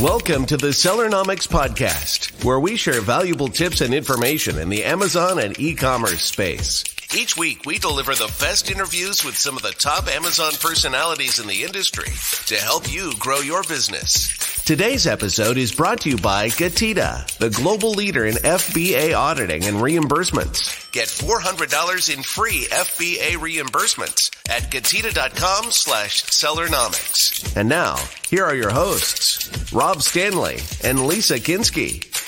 Welcome to the Sellernomics Podcast, where we share valuable tips and information in the Amazon and e-commerce space. Each week, we deliver the best interviews with some of the top Amazon personalities in the industry to help you grow your business. Today's episode is brought to you by Getida, the global leader in FBA auditing and reimbursements. Get $400 in free FBA reimbursements at Getida.com slash Sellernomics. And now, here are your hosts, Rob Stanley and Lisa Kinski.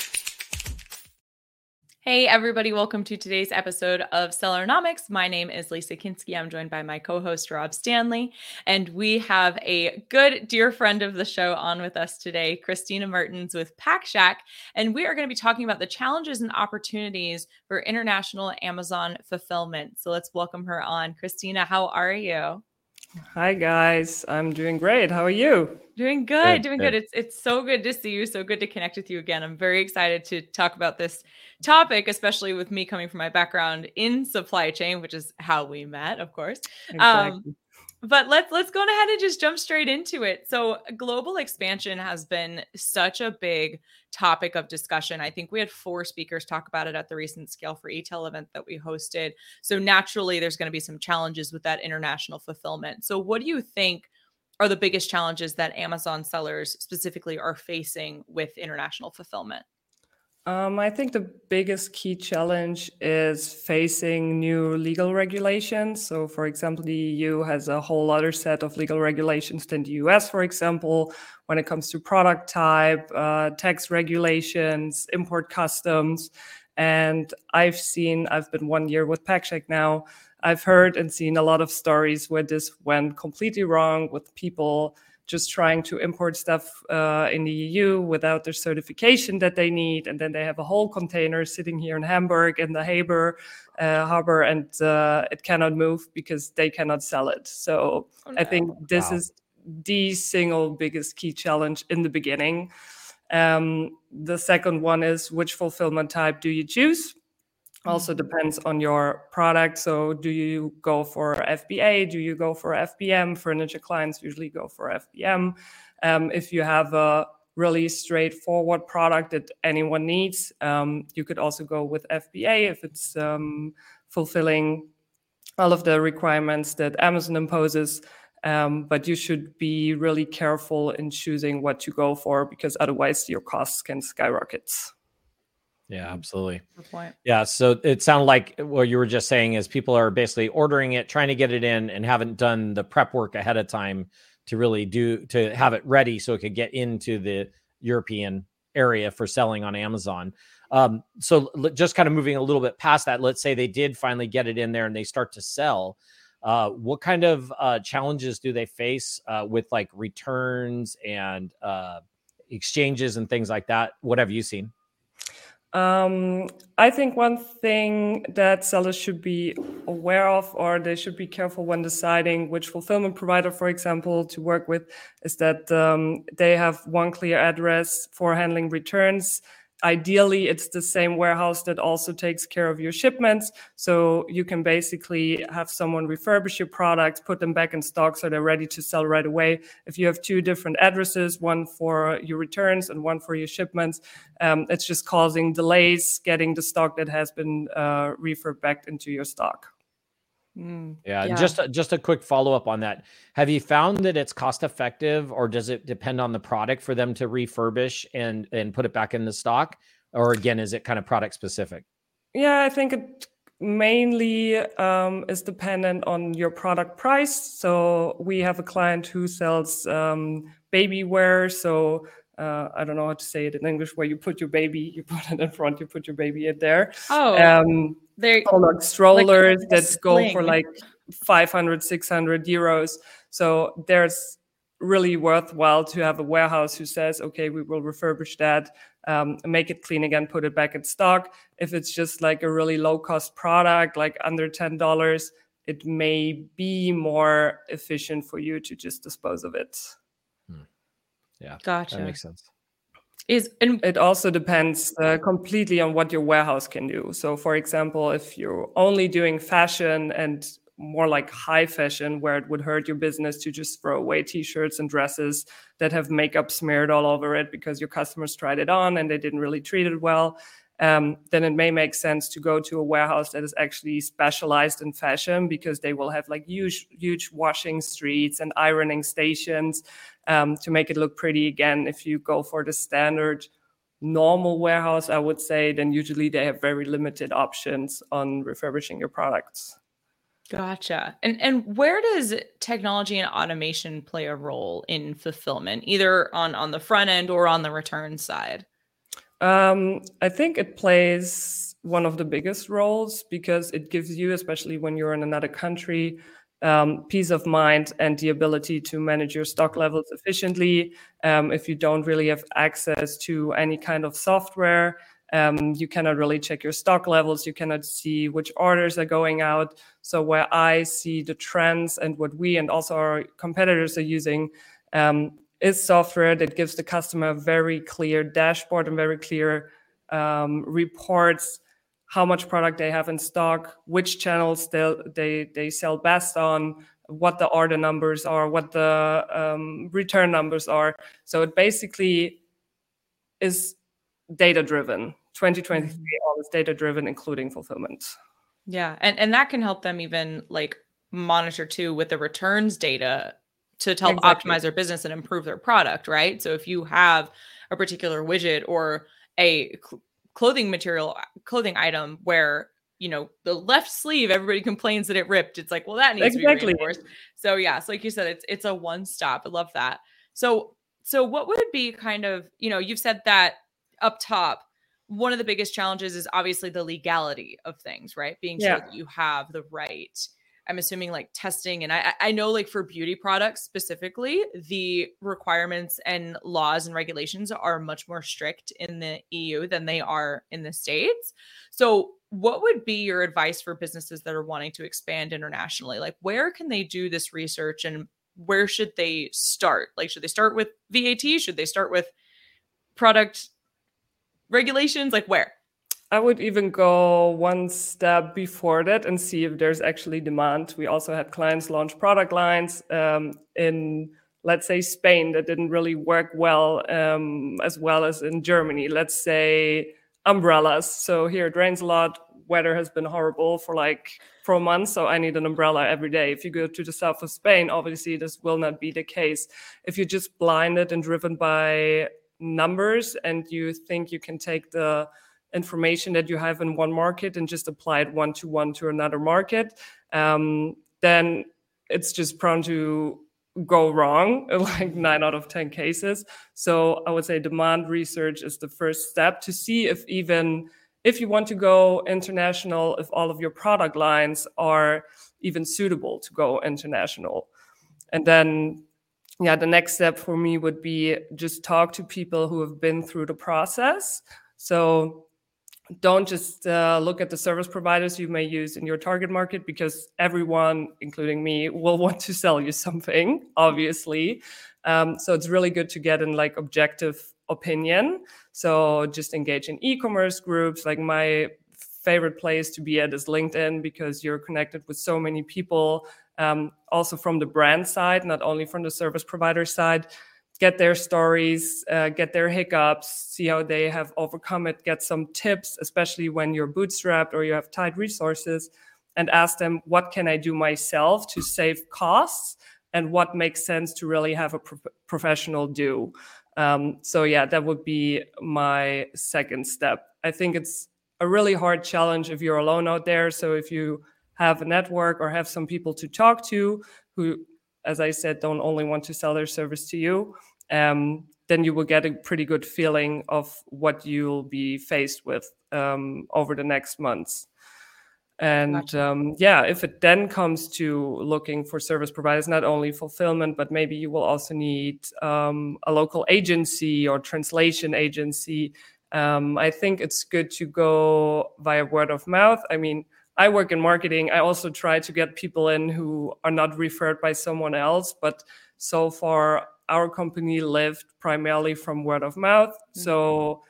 Hey, everybody, welcome to today's episode of Sellernomics. My name is Lisa Kinski. I'm joined by my co host, Rob Stanley, and we have a good dear friend of the show on with us today, Kristina Mertens with Pack Shack. And we are going to be talking about the challenges and opportunities for international Amazon fulfillment. So let's welcome her on. Kristina, how are you? Hi guys, I'm doing great. How are you? Doing good, good doing good. good. It's it's so good to see you. So good to connect with you again. I'm very excited to talk about this topic, especially with me coming from my background in supply chain, which is how we met, of course. Exactly. Um, but let's let's go ahead and just jump straight into it. So global expansion has been such a big topic of discussion. I think we had four speakers talk about it at the recent Scale for E-tail event that we hosted. So naturally there's going to be some challenges with that international fulfillment. So what do you think are the biggest challenges that Amazon sellers specifically are facing with international fulfillment? Um, I think the biggest key challenge is facing new legal regulations. So, for example, the EU has a whole other set of legal regulations than the US, for example, when it comes to product type, uh, tax regulations, import customs. And I've seen, I've been one year with PackShack now. I've heard and seen a lot of stories where this went completely wrong with people just trying to import stuff uh, in the EU without the certification that they need, and then they have a whole container sitting here in Hamburg in the Haber uh, harbor, and uh, it cannot move because they cannot sell it. So oh, no. I think this wow. is the single biggest key challenge in the beginning. Um, the second one is which fulfillment type do you choose? Also depends on your product. So do you go for fba do you go for fbm furniture clients usually go for fbm um, if you have a really straightforward product that anyone needs um, you could also go with fba if it's um, fulfilling all of the requirements that amazon imposes. Um, but you should be really careful in choosing what to go for because otherwise your costs can skyrocket yeah, absolutely. Good point. Yeah. So it sounded like what you were just saying is people are basically ordering it, trying to get it in, and haven't done the prep work ahead of time to really do to have it ready so it could get into the European area for selling on Amazon. Um, so just kind of moving a little bit past that, let's say they did finally get it in there and they start to sell. Uh, what kind of uh, challenges do they face uh, with like returns and uh, exchanges and things like that? What have you seen? Um, I think one thing that sellers should be aware of, or they should be careful when deciding which fulfillment provider, for example, to work with, is that um, they have one clear address for handling returns ideally it's the same warehouse that also takes care of your shipments. So you can basically have someone refurbish your products put them back in stock so they're ready to sell right away. If you have two different addresses one for your returns and one for your shipments um, it's just causing delays getting the stock that has been uh, back into your stock Mm, yeah, yeah, just just a quick follow up on that. Have you found that it's cost effective, or does it depend on the product for them to refurbish and and put it back in the stock, or again, is it kind of product specific? Yeah, I think it mainly um, is dependent on your product price. So we have a client who sells um, baby wear, so uh, I don't know how to say it in English, where you put your baby, you put it in front, you put your baby in there. Oh, um, they're like strollers like that go for like 500, 600 euros. So there's really worthwhile to have a warehouse who says, okay, we will refurbish that, um, make it clean again, put it back in stock. If it's just like a really low cost product, like under $10, it may be more efficient for you to just dispose of it. Yeah. Gotcha. That makes sense. Is and it also depends uh, completely on what your warehouse can do. So, for example, if you're only doing fashion and more like high fashion where it would hurt your business to just throw away t-shirts and dresses that have makeup smeared all over it because your customers tried it on and they didn't really treat it well um, then it may make sense to go to a warehouse that is actually specialized in fashion because they will have like huge, huge washing streets and ironing stations um, to make it look pretty. Again, if you go for the standard normal warehouse, I would say, then usually they have very limited options on refurbishing your products. Gotcha. And and where does technology and automation play a role in fulfillment, either on on the front end or on the return side? Um, I think it plays one of the biggest roles because it gives you, especially when you're in another country, um, peace of mind and the ability to manage your stock levels efficiently. Um, if you don't really have access to any kind of software, um, you cannot really check your stock levels. You cannot see which orders are going out. So, where I see the trends and what we and also our competitors are using um, is software that gives the customer a very clear dashboard and very clear um, reports how much product they have in stock, which channels they they, they sell best on, what the order numbers are, what the um, return numbers are. So it basically is data driven. 2023 mm-hmm. all is data driven, including fulfillment. Yeah, and and that can help them even like monitor too with the returns data to help exactly. optimize their business and improve their product, right? So if you have a particular widget or a clothing material, uh, clothing item where you know the left sleeve, everybody complains that it ripped. It's like, well, that needs exactly. to be reinforced. So yeah, so like you said, it's it's a one stop. I love that. So so what would be kind of you know you've said that up top one of the biggest challenges is obviously the legality of things, right? Being sure that you have the right I'm assuming like testing. And I, I know like for beauty products specifically, the requirements and laws and regulations are much more strict in the EU than they are in the States. So, what would be your advice for businesses that are wanting to expand internationally? Like, where can they do this research and where should they start? Like, should they start with VAT? Should they start with product regulations? Like, where? I would even go one step before that and see if there's actually demand. We also had clients launch product lines um, in, let's say, Spain that didn't really work well, um, as well as in Germany. Let's say umbrellas. So here it rains a lot. Weather has been horrible for like four months, so I need an umbrella every day. If you go to the south of Spain, obviously this will not be the case. If you're just blinded and driven by numbers and you think you can take the information that you have in one market and just apply it one to one to another market, um, then it's just prone to go wrong like nine out of 10 cases. So I would say demand research is the first step to see if even if you want to go international, if all of your product lines are even suitable to go international. And then yeah, the next step for me would be just talk to people who have been through the process. So don't just uh, look at the service providers you may use in your target market because everyone, including me, will want to sell you something, obviously. Um, so it's really good to get an like objective opinion. So just engage in e-commerce groups. Like my favorite place to be at is LinkedIn because you're connected with so many people, um, also from the brand side, not only from the service provider side get their stories, uh, get their hiccups, see how they have overcome it, get some tips, especially when you're bootstrapped or you have tight resources, and ask them, what can I do myself to save costs? And what makes sense to really have a pro- professional do? Um, so, yeah, that would be my second step. I think it's a really hard challenge if you're alone out there. So, if you have a network or have some people to talk to who as I said, don't only want to sell their service to you, um, then you will get a pretty good feeling of what you'll be faced with um, over the next months. And gotcha. um, yeah, if it then comes to looking for service providers, not only fulfillment, but maybe you will also need um, a local agency or translation agency. Um, I think it's good to go via word of mouth. I mean, I work in marketing. I also try to get people in who are not referred by someone else, but so far our company lived primarily from word of mouth. Mm-hmm. So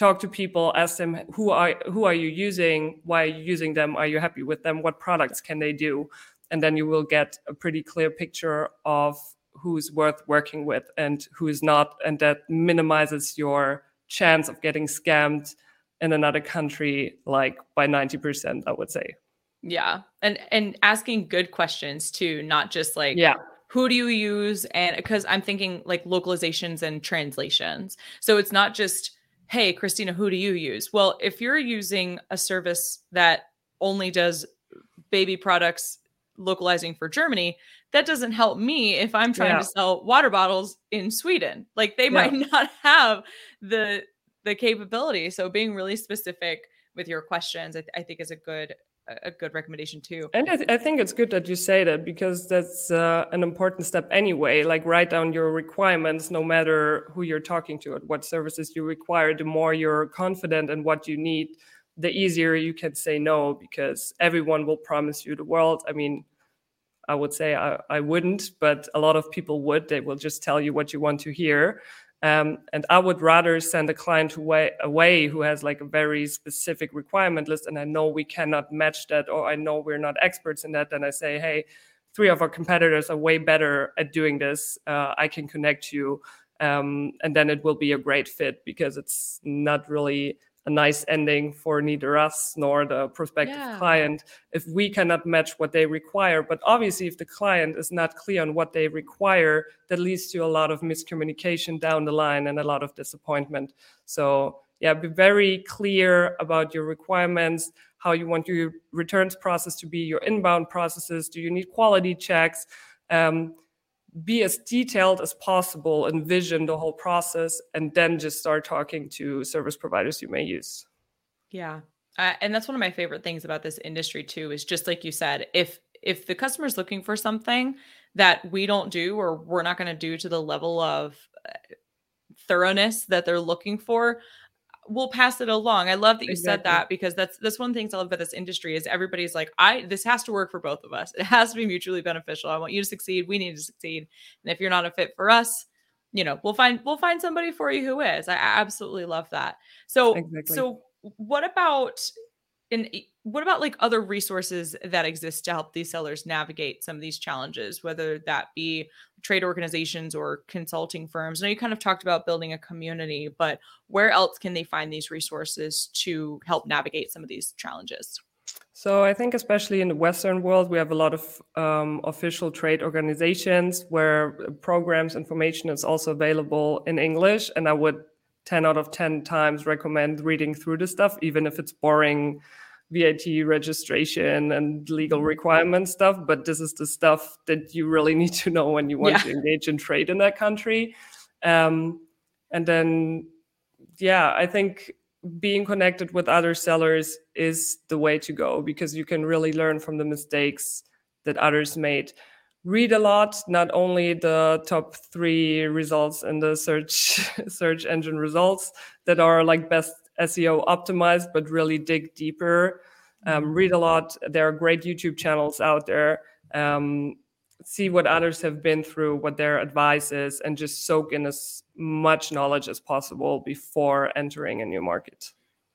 talk to people ask them who are who are you using? Why are you using them? Are you happy with them? What products can they do? And then you will get a pretty clear picture of who's worth working with and who is not and that minimizes your chance of getting scammed in another country like by 90% i would say. Yeah. And and asking good questions too not just like yeah who do you use? And because i'm thinking like localizations and translations. So it's not just hey kristina who do you use? Well if you're using a service that only does baby products localizing for germany that doesn't help me if i'm trying yeah. to sell water bottles in sweden. Like they yeah. might not have the the capability. So being really specific with your questions I, th- I think is a good a good recommendation too. And I, th- I, think it's good that you say that because that's uh, an important step anyway. Like write down your requirements, no matter who you're talking to and what services you require. The more you're confident in what you need, the easier you can say no because everyone will promise you the world. I mean, I would say I, I wouldn't, but a lot of people would. They will just tell you what you want to hear. Um, and I would rather send a client away, away who has like a very specific requirement list, and I know we cannot match that, or I know we're not experts in that. Then I say, hey, three of our competitors are way better at doing this. Uh, I can connect you, um, and then it will be a great fit because it's not really a nice ending for neither us nor the prospective yeah. client if we cannot match what they require. But obviously, if the client is not clear on what they require, that leads to a lot of miscommunication down the line and a lot of disappointment. So, yeah, be very clear about your requirements, how you want your returns process to be, your inbound processes. Do you need quality checks? Um, be as detailed as possible, envision the whole process, and then just start talking to service providers you may use. Yeah. Uh, and that's one of my favorite things about this industry too is just like you said if if the customer is looking for something that we don't do or we're not going to do to the level of uh, thoroughness that they're looking for we'll pass it along. I love that you exactly. said that because that's that's one of the things I love about this industry is everybody's like, I this has to work for both of us. It has to be mutually beneficial. I want you to succeed. We need to succeed. And if you're not a fit for us, you know, we'll find we'll find somebody for you who is. I absolutely love that. So exactly. so what about in what about like other resources that exist to help these sellers navigate some of these challenges whether that be trade organizations or consulting firms i know you kind of talked about building a community but where else can they find these resources to help navigate some of these challenges so I think, especially in the Western world, we have a lot of um, official trade organizations where programs information is also available in English. And I would 10 out of 10 times recommend reading through the stuff, even if it's boring VAT registration and legal mm-hmm. requirement stuff. But this is the stuff that you really need to know when you want yeah. to engage in trade in that country. Um, and then, yeah, I think being connected with other sellers is the way to go because you can really learn from the mistakes that others made read a lot not only the top three results in the search search engine results that are like best seo optimized but really dig deeper. Um, read a lot. There are great youtube channels out there. Um, see what others have been through what their advice is and just soak in as much knowledge as possible before entering a new market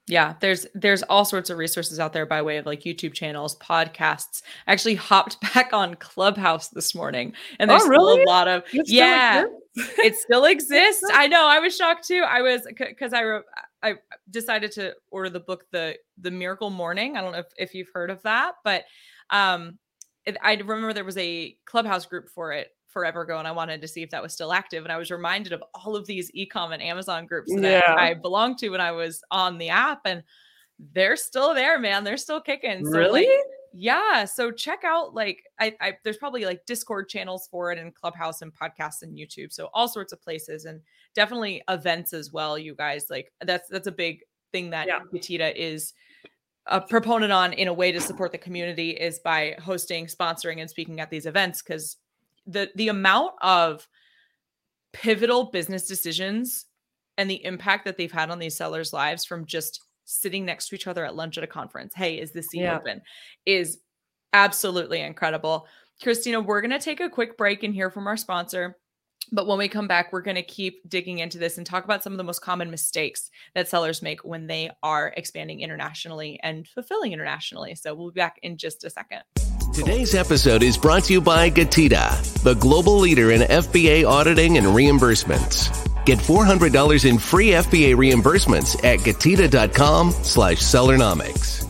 yeah, there's there's all sorts of resources out there by way of like YouTube channels, podcasts. I actually hopped back on Clubhouse this morning, and there's oh, really? still a lot of it yeah, it still exists. I know. I was shocked too. I was because I wrote, I decided to order the book the the Miracle Morning. I don't know if, if you've heard of that, but um, it, I remember there was a Clubhouse group for it forever ago and I wanted to see if that was still active. And I was reminded of all of these ecom and Amazon groups that yeah. I, belonged to when I was on the app. And they're still there, man. They're still kicking. So really? Like, yeah. So check out like I, I there's probably like Discord channels for it and Clubhouse and podcasts and YouTube. So all sorts of places and definitely events as well, you guys. Like that's that's a big thing that yeah. Getida is a proponent on in a way to support the community is by hosting, sponsoring, and speaking at these events because the the amount of pivotal business decisions and the impact that they've had on these sellers' lives from just sitting next to each other at lunch at a conference. Hey, is this seat yeah. open? Is absolutely incredible. Kristina, we're going to take a quick break and hear from our sponsor. But when we come back, we're going to keep digging into this and talk about some of the most common mistakes that sellers make when they are expanding internationally and fulfilling internationally. So we'll be back in just a second. Today's episode is brought to you by Getida, the global leader in FBA auditing and reimbursements. Get $400 in free FBA reimbursements at getida.com slash sellernomics.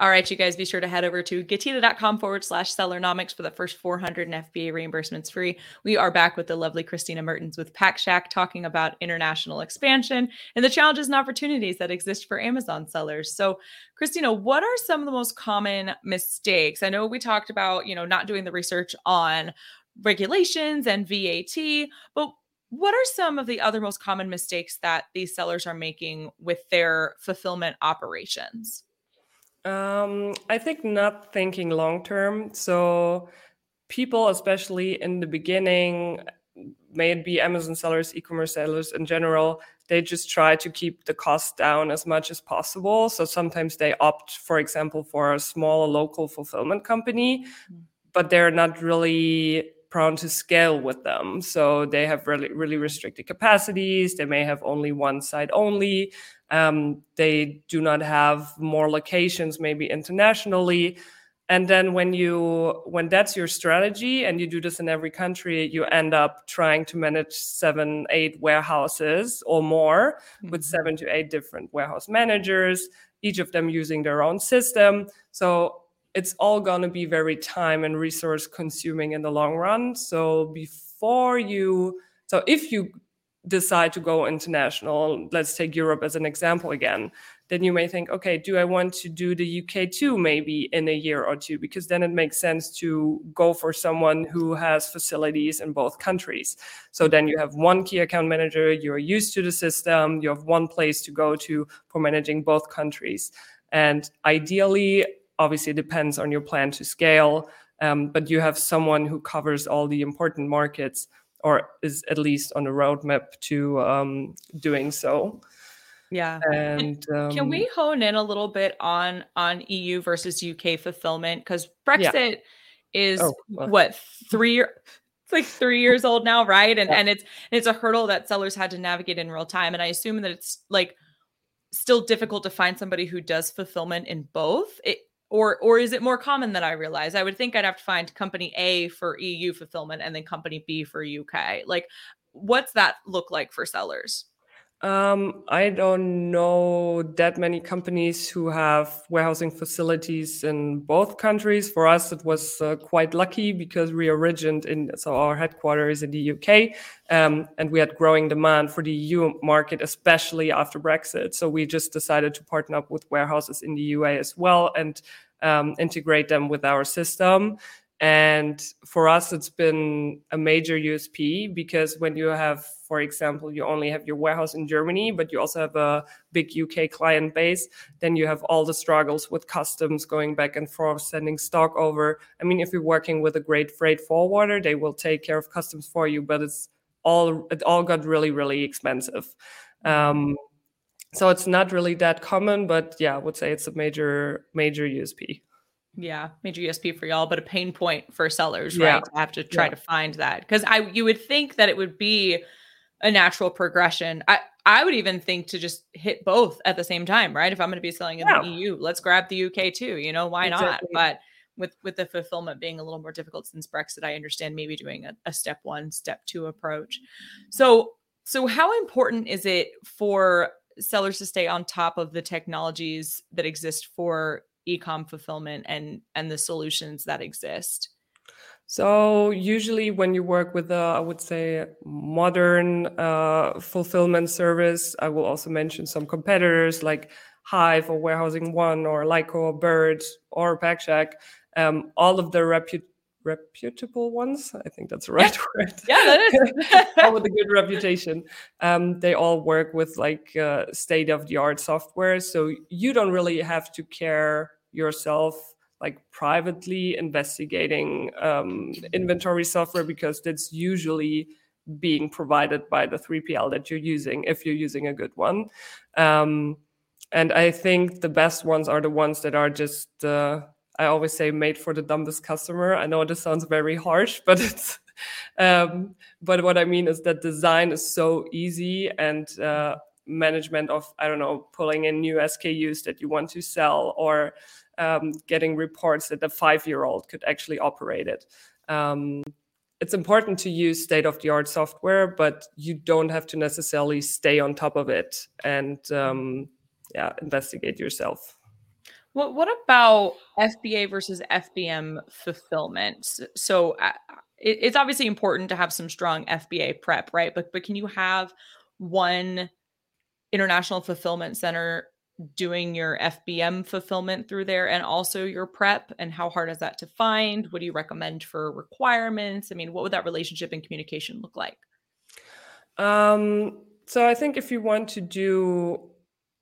All right, you guys, be sure to head over to getida.com forward slash sellernomics for the first 400 and FBA reimbursements free. We are back with the lovely Kristina Mertens with Pack Shack talking about international expansion and the challenges and opportunities that exist for Amazon sellers. So, Kristina, what are some of the most common mistakes? I know we talked about, you know, not doing the research on regulations and VAT, but what are some of the other most common mistakes that these sellers are making with their fulfillment operations? Um, I think not thinking long term. So people, especially in the beginning, may it be Amazon sellers, e-commerce sellers in general, they just try to keep the cost down as much as possible. So sometimes they opt, for example, for a small local fulfillment company, but they're not really prone to scale with them. So they have really, really restricted capacities. They may have only one site only. Um, they do not have more locations, maybe internationally. And then when you when that's your strategy and you do this in every country, you end up trying to manage seven, eight warehouses or more mm-hmm. with seven to eight different warehouse managers, each of them using their own system. So it's all going to be very time and resource consuming in the long run. So before you so if you decide to go international, let's take Europe as an example again, then you may think, okay, do I want to do the UK too, maybe in a year or two? Because then it makes sense to go for someone who has facilities in both countries. So then you have one key account manager, you're used to the system, you have one place to go to for managing both countries. And ideally, obviously, it depends on your plan to scale, um, but you have someone who covers all the important markets or is at least on the roadmap to um, doing so. Yeah. And um, can we hone in a little bit on on EU versus UK fulfillment because Brexit yeah. is oh, well. what three it's like three years old now, right? And yeah. and it's it's a hurdle that sellers had to navigate in real time. And I assume that it's like still difficult to find somebody who does fulfillment in both. It, or or is it more common than I realize? I would think I'd have to find company A for EU fulfillment and then company B for UK. Like, what's that look like for sellers? Um, I don't know that many companies who have warehousing facilities in both countries. For us, it was uh, quite lucky because we originated in, so our headquarters is in the UK, um, and we had growing demand for the EU market, especially after Brexit. So we just decided to partner up with warehouses in the UA as well, and um, integrate them with our system. And for us, it's been a major USP because when you have, for example, you only have your warehouse in Germany, but you also have a big UK client base, then you have all the struggles with customs going back and forth, sending stock over. I mean, if you're working with a great freight forwarder, they will take care of customs for you, but it's all it all got really, really expensive. Um, so it's not really that common but yeah i would say it's a major major usp yeah major usp for y'all but a pain point for sellers right yeah. to have to try yeah. to find that because i you would think that it would be a natural progression i i would even think to just hit both at the same time right if i'm going to be selling in yeah. the eu let's grab the uk too you know why exactly. not but with with the fulfillment being a little more difficult since brexit i understand maybe doing a, a step one step two approach so so how important is it for sellers to stay on top of the technologies that exist for ecom fulfillment and and the solutions that exist? So usually when you work with a i would say modern uh, fulfillment service i will also mention some competitors like hive or warehousing one or lyko or byrd or packshack um, all of their reput reputable ones. I think that's the right yeah. word. Yeah, that is. all with a good reputation. Um, they all work with like uh, state of the art software, so you don't really have to care yourself like privately investigating um, inventory software because that's usually being provided by the 3PL that you're using if you're using a good one. Um, and I think the best ones are the ones that are just uh, I always say made for the dumbest customer. I know this sounds very harsh, but it's um, but what I mean is that design is so easy and uh, management of I don't know pulling in new SKUs that you want to sell or um, getting reports that a five year old could actually operate it. Um, it's important to use state of the art software, but you don't have to necessarily stay on top of it and um, yeah, investigate yourself. What what about FBA versus FBM fulfillment? So uh, it, it's obviously important to have some strong FBA prep, right? But but can you have one international fulfillment center doing your FBM fulfillment through there and also your prep? And how hard is that to find? What do you recommend for requirements? I mean, what would that relationship and communication look like? Um, so I think if you want to do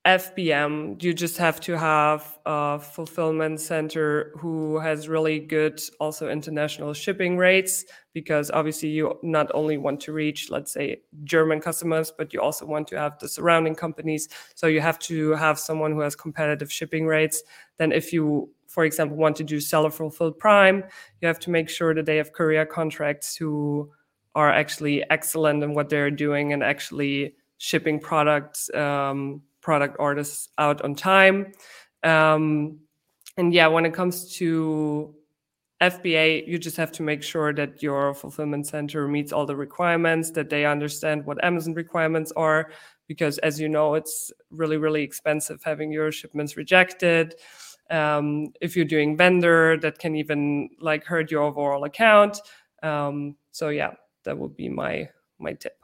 FBM, you just have to have a fulfillment center who has really good also international shipping rates because obviously you not only want to reach let's say German customers but you also want to have the surrounding companies. So you have to have someone who has competitive shipping rates. Then if you for example want to do seller fulfilled prime you have to make sure that they have courier contracts who are actually excellent in what they're doing and actually shipping products um, product orders out on time. Um, and yeah, when it comes to FBA, you just have to make sure that your fulfillment center meets all the requirements, that they understand what Amazon requirements are, because as you know, it's really, really expensive having your shipments rejected. Um, if you're doing vendor, that can even like hurt your overall account. Um, so yeah, that would be my my tip.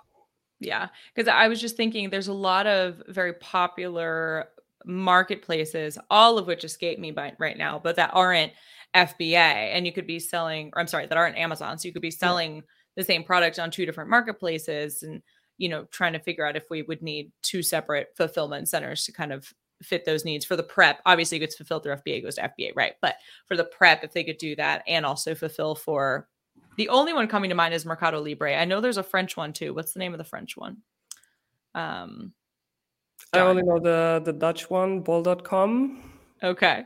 Yeah, because I was just thinking there's a lot of very popular marketplaces, all of which escape me by right now, but that aren't FBA. And you could be selling, or I'm sorry, that aren't Amazon. So you could be selling yeah. the same product on two different marketplaces and, you know, trying to figure out if we would need two separate fulfillment centers to kind of fit those needs for the prep. Obviously, it gets fulfilled through FBA, goes to FBA, right? But for the prep, if they could do that and also fulfill for the only one coming to mind is Mercado Libre. I know there's a French one too. What's the name of the French one? Um, I only know the the Dutch one, bol.com. Okay.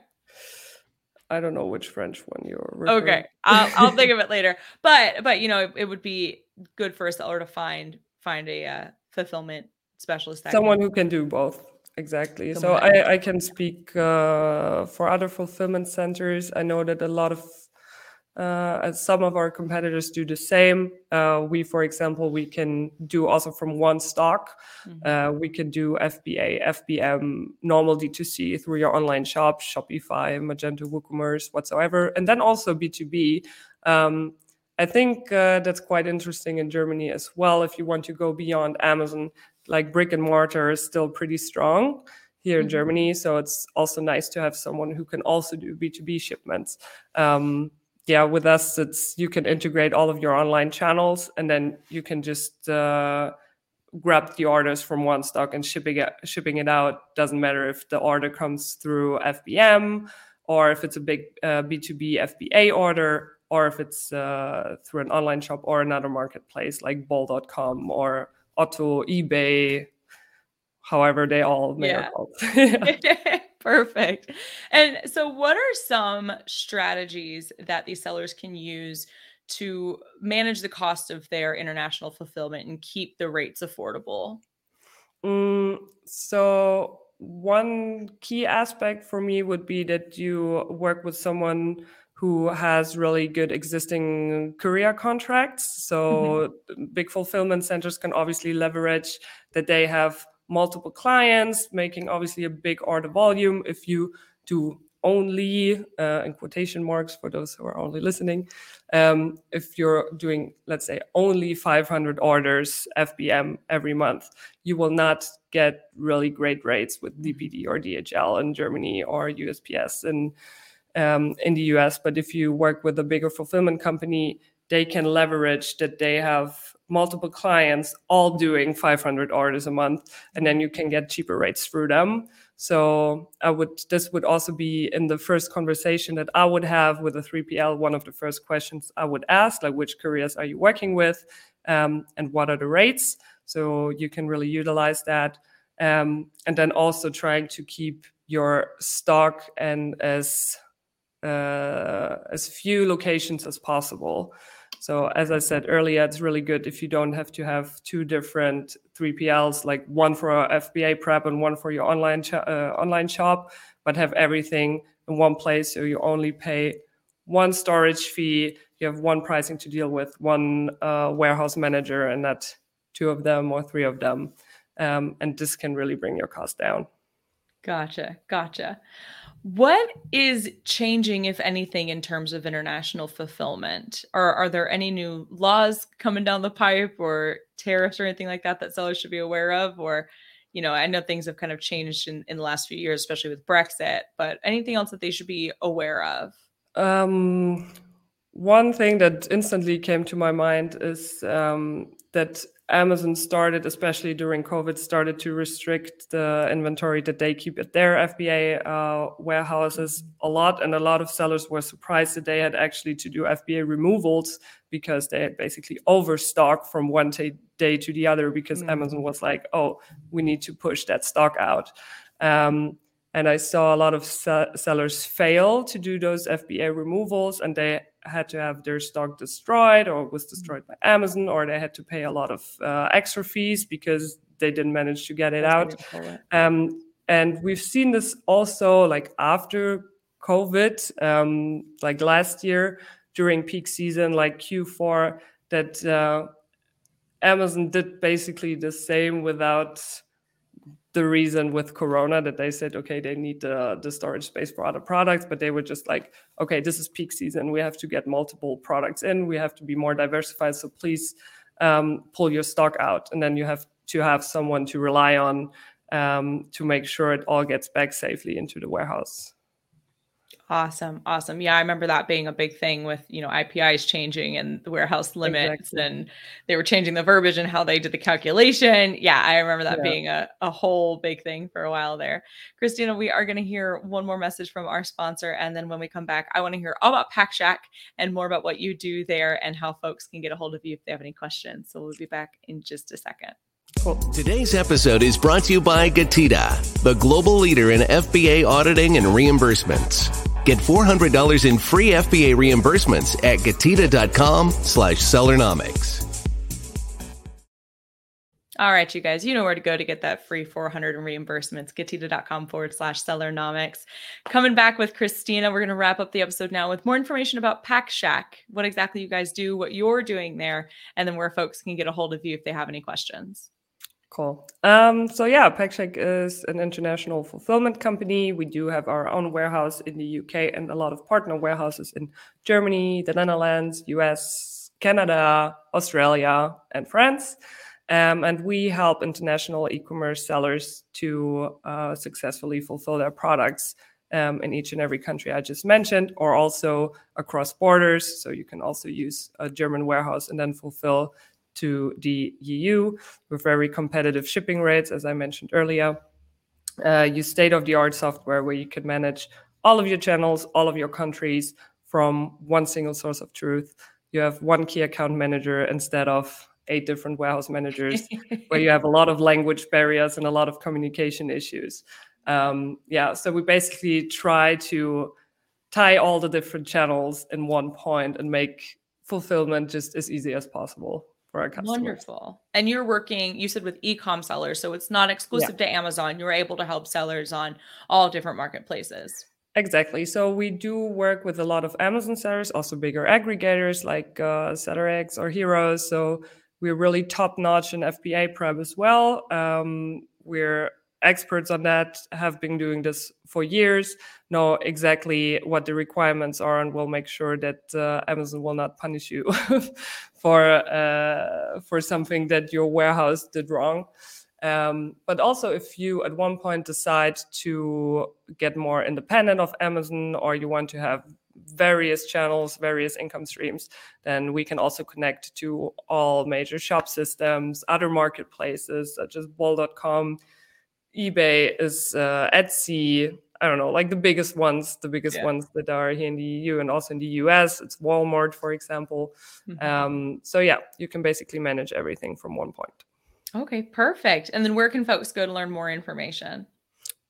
I don't know which French one you're. Referring. Okay, I'll, I'll think of it later. But but you know it, it, would be good for a seller to find find a uh, fulfillment specialist. Someone can... who can do both. Exactly. Someone so I I can speak uh, for other fulfillment centers. I know that a lot of uh, some of our competitors do the same. Uh, we, for example, we can do also from one stock. Mm-hmm. Uh, we can do FBA, FBM, normal D2C through your online shop, Shopify, Magento, WooCommerce, whatsoever, and then also B2B. Um, I think uh, that's quite interesting in Germany as well. If you want to go beyond Amazon, like brick and mortar is still pretty strong here in mm-hmm. Germany. So it's also nice to have someone who can also do B2B shipments. Yeah, with us, it's you can integrate all of your online channels, and then you can just uh, grab the orders from one stock and shipping it shipping it out. Doesn't matter if the order comes through FBM or if it's a big B two B FBA order, or if it's uh, through an online shop or another marketplace like Bol.com or Otto, eBay, however they all may yeah. Perfect. And so, what are some strategies that these sellers can use to manage the cost of their international fulfillment and keep the rates affordable? Mm, so, one key aspect for me would be that you work with someone who has really good existing courier contracts. So, mm-hmm. big fulfillment centers can obviously leverage that they have multiple clients, making obviously a big order volume. If you do only, uh, in quotation marks for those who are only listening, um, if you're doing, let's say, only 500 orders FBM every month, you will not get really great rates with DPD or DHL in Germany or USPS in, um, in the US. But if you work with a bigger fulfillment company, they can leverage that they have multiple clients all doing 500 orders a month and then you can get cheaper rates through them so i would this would also be in the first conversation that i would have with a 3pl one of the first questions i would ask like which couriers are you working with um, and what are the rates so you can really utilize that um, and then also trying to keep your stock and as uh, as few locations as possible. So as I said earlier, it's really good if you don't have to have two different 3PLs, like one for FBA prep and one for your online uh, online shop, but have everything in one place. So you only pay one storage fee. You have one pricing to deal with, one uh, warehouse manager, and not two of them or three of them. Um, and this can really bring your cost down. Gotcha. Gotcha. What is changing, if anything, in terms of international fulfillment? Or are there any new laws coming down the pipe or tariffs or anything like that that sellers should be aware of? Or, you know, I know things have kind of changed in, in the last few years, especially with Brexit, but anything else that they should be aware of? Um, one thing that instantly came to my mind is um, that Amazon started, especially during COVID, started to restrict the inventory that they keep at their FBA uh, warehouses a lot. And a lot of sellers were surprised that they had actually to do FBA removals because they had basically overstocked from one t- day to the other because mm-hmm. Amazon was like, oh, we need to push that stock out. Um, and I saw a lot of se- sellers fail to do those FBA removals and they had to have their stock destroyed or was destroyed by Amazon, or they had to pay a lot of uh, extra fees because they didn't manage to get it out. Um, and we've seen this also like after COVID, um, like last year during peak season, like Q4, that uh, Amazon did basically the same without the reason with corona that they said okay they need the, the storage space for other products but they were just like okay this is peak season. We have to get multiple products in. We have to be more diversified. So please um, pull your stock out. And then you have to have someone to rely on um, to make sure it all gets back safely into the warehouse Awesome. Awesome. Yeah, I remember that being a big thing with, you know, IPIs changing and the warehouse limits exactly. and they were changing the verbiage and how they did the calculation. Yeah, I remember that yeah. being a, a whole big thing for a while there. Kristina, we are going to hear one more message from our sponsor. And then when we come back, I want to hear all about Pack Shack and more about what you do there and how folks can get a hold of you if they have any questions. So we'll be back in just a second. Cool. Today's episode is brought to you by Getida, the global leader in FBA auditing and reimbursements. Get $400 in free FBA reimbursements at getida.com slash sellernomics. All right, you guys, you know where to go to get that free 400 in reimbursements. Getida.com forward slash sellernomics. Coming back with Kristina, we're going to wrap up the episode now with more information about Pack Shack, what exactly you guys do, what you're doing there, and then where folks can get a hold of you if they have any questions. Cool. Um, so yeah, PackShack is an international fulfillment company. We do have our own warehouse in the UK and a lot of partner warehouses in Germany, the Netherlands, US, Canada, Australia, and France. Um, and we help international e-commerce sellers to uh, successfully fulfill their products um, in each and every country I just mentioned, or also across borders. So you can also use a German warehouse and then fulfill to the EU with very competitive shipping rates, as I mentioned earlier. Uh, use state of the art software where you can manage all of your channels, all of your countries from one single source of truth. You have one key account manager instead of eight different warehouse managers, where you have a lot of language barriers and a lot of communication issues. Um, yeah, so we basically try to tie all the different channels in one point and make fulfillment just as easy as possible for our customers. Wonderful. And you're working, you said with e-com sellers, so it's not exclusive yeah. to Amazon. You're able to help sellers on all different marketplaces. Exactly. So we do work with a lot of Amazon sellers, also bigger aggregators like uh, SellerX or Heroes. So we're really top notch in FBA prep as well. Um, we're experts on that, have been doing this for years, know exactly what the requirements are, and will make sure that uh, Amazon will not punish you for uh, for something that your warehouse did wrong. Um, but also, if you at one point decide to get more independent of Amazon, or you want to have various channels, various income streams, then we can also connect to all major shop systems, other marketplaces such as Bol.com, eBay is uh, Etsy. I don't know, like the biggest ones, the biggest yeah. ones that are here in the EU and also in the US. It's Walmart, for example. Mm-hmm. Um, so yeah, you can basically manage everything from one point. Okay, perfect. And then where can folks go to learn more information?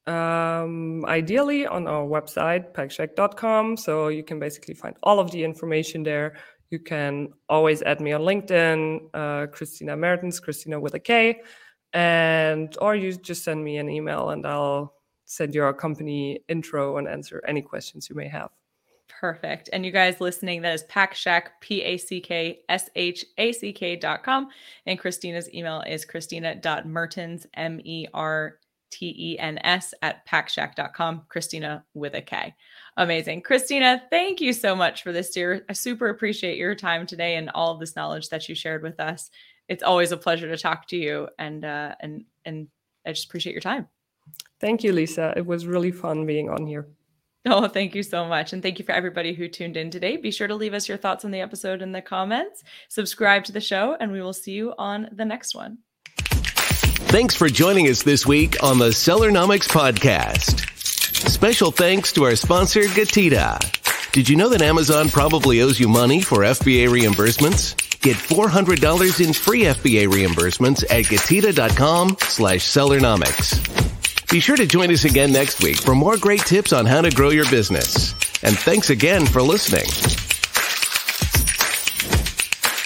Um, ideally on our website, packshack.com. So you can basically find all of the information there. You can always add me on LinkedIn, uh, Kristina Mertens, Kristina with a K, and or you just send me an email and I'll send your company intro and answer any questions you may have. Perfect. And you guys listening, that is PackShack, P A C K S H A C K dot com. And Kristina's email is Kristina.mertens, M E R T E N S, at packshack.com. Kristina with a K. Amazing. Kristina, thank you so much for this, dear. I super appreciate your time today and all of this knowledge that you shared with us. It's always a pleasure to talk to you and uh, and and I just appreciate your time. Thank you, Lisa. It was really fun being on here. Oh, thank you so much. And thank you for everybody who tuned in today. Be sure to leave us your thoughts on the episode in the comments, subscribe to the show, and we will see you on the next one. Thanks for joining us this week on the Sellernomics Podcast. Special thanks to our sponsor, Getida. Did you know that Amazon probably owes you money for FBA reimbursements? Get $400 in free FBA reimbursements at getida.com slash sellernomics. Be sure to join us again next week for more great tips on how to grow your business. And thanks again for listening.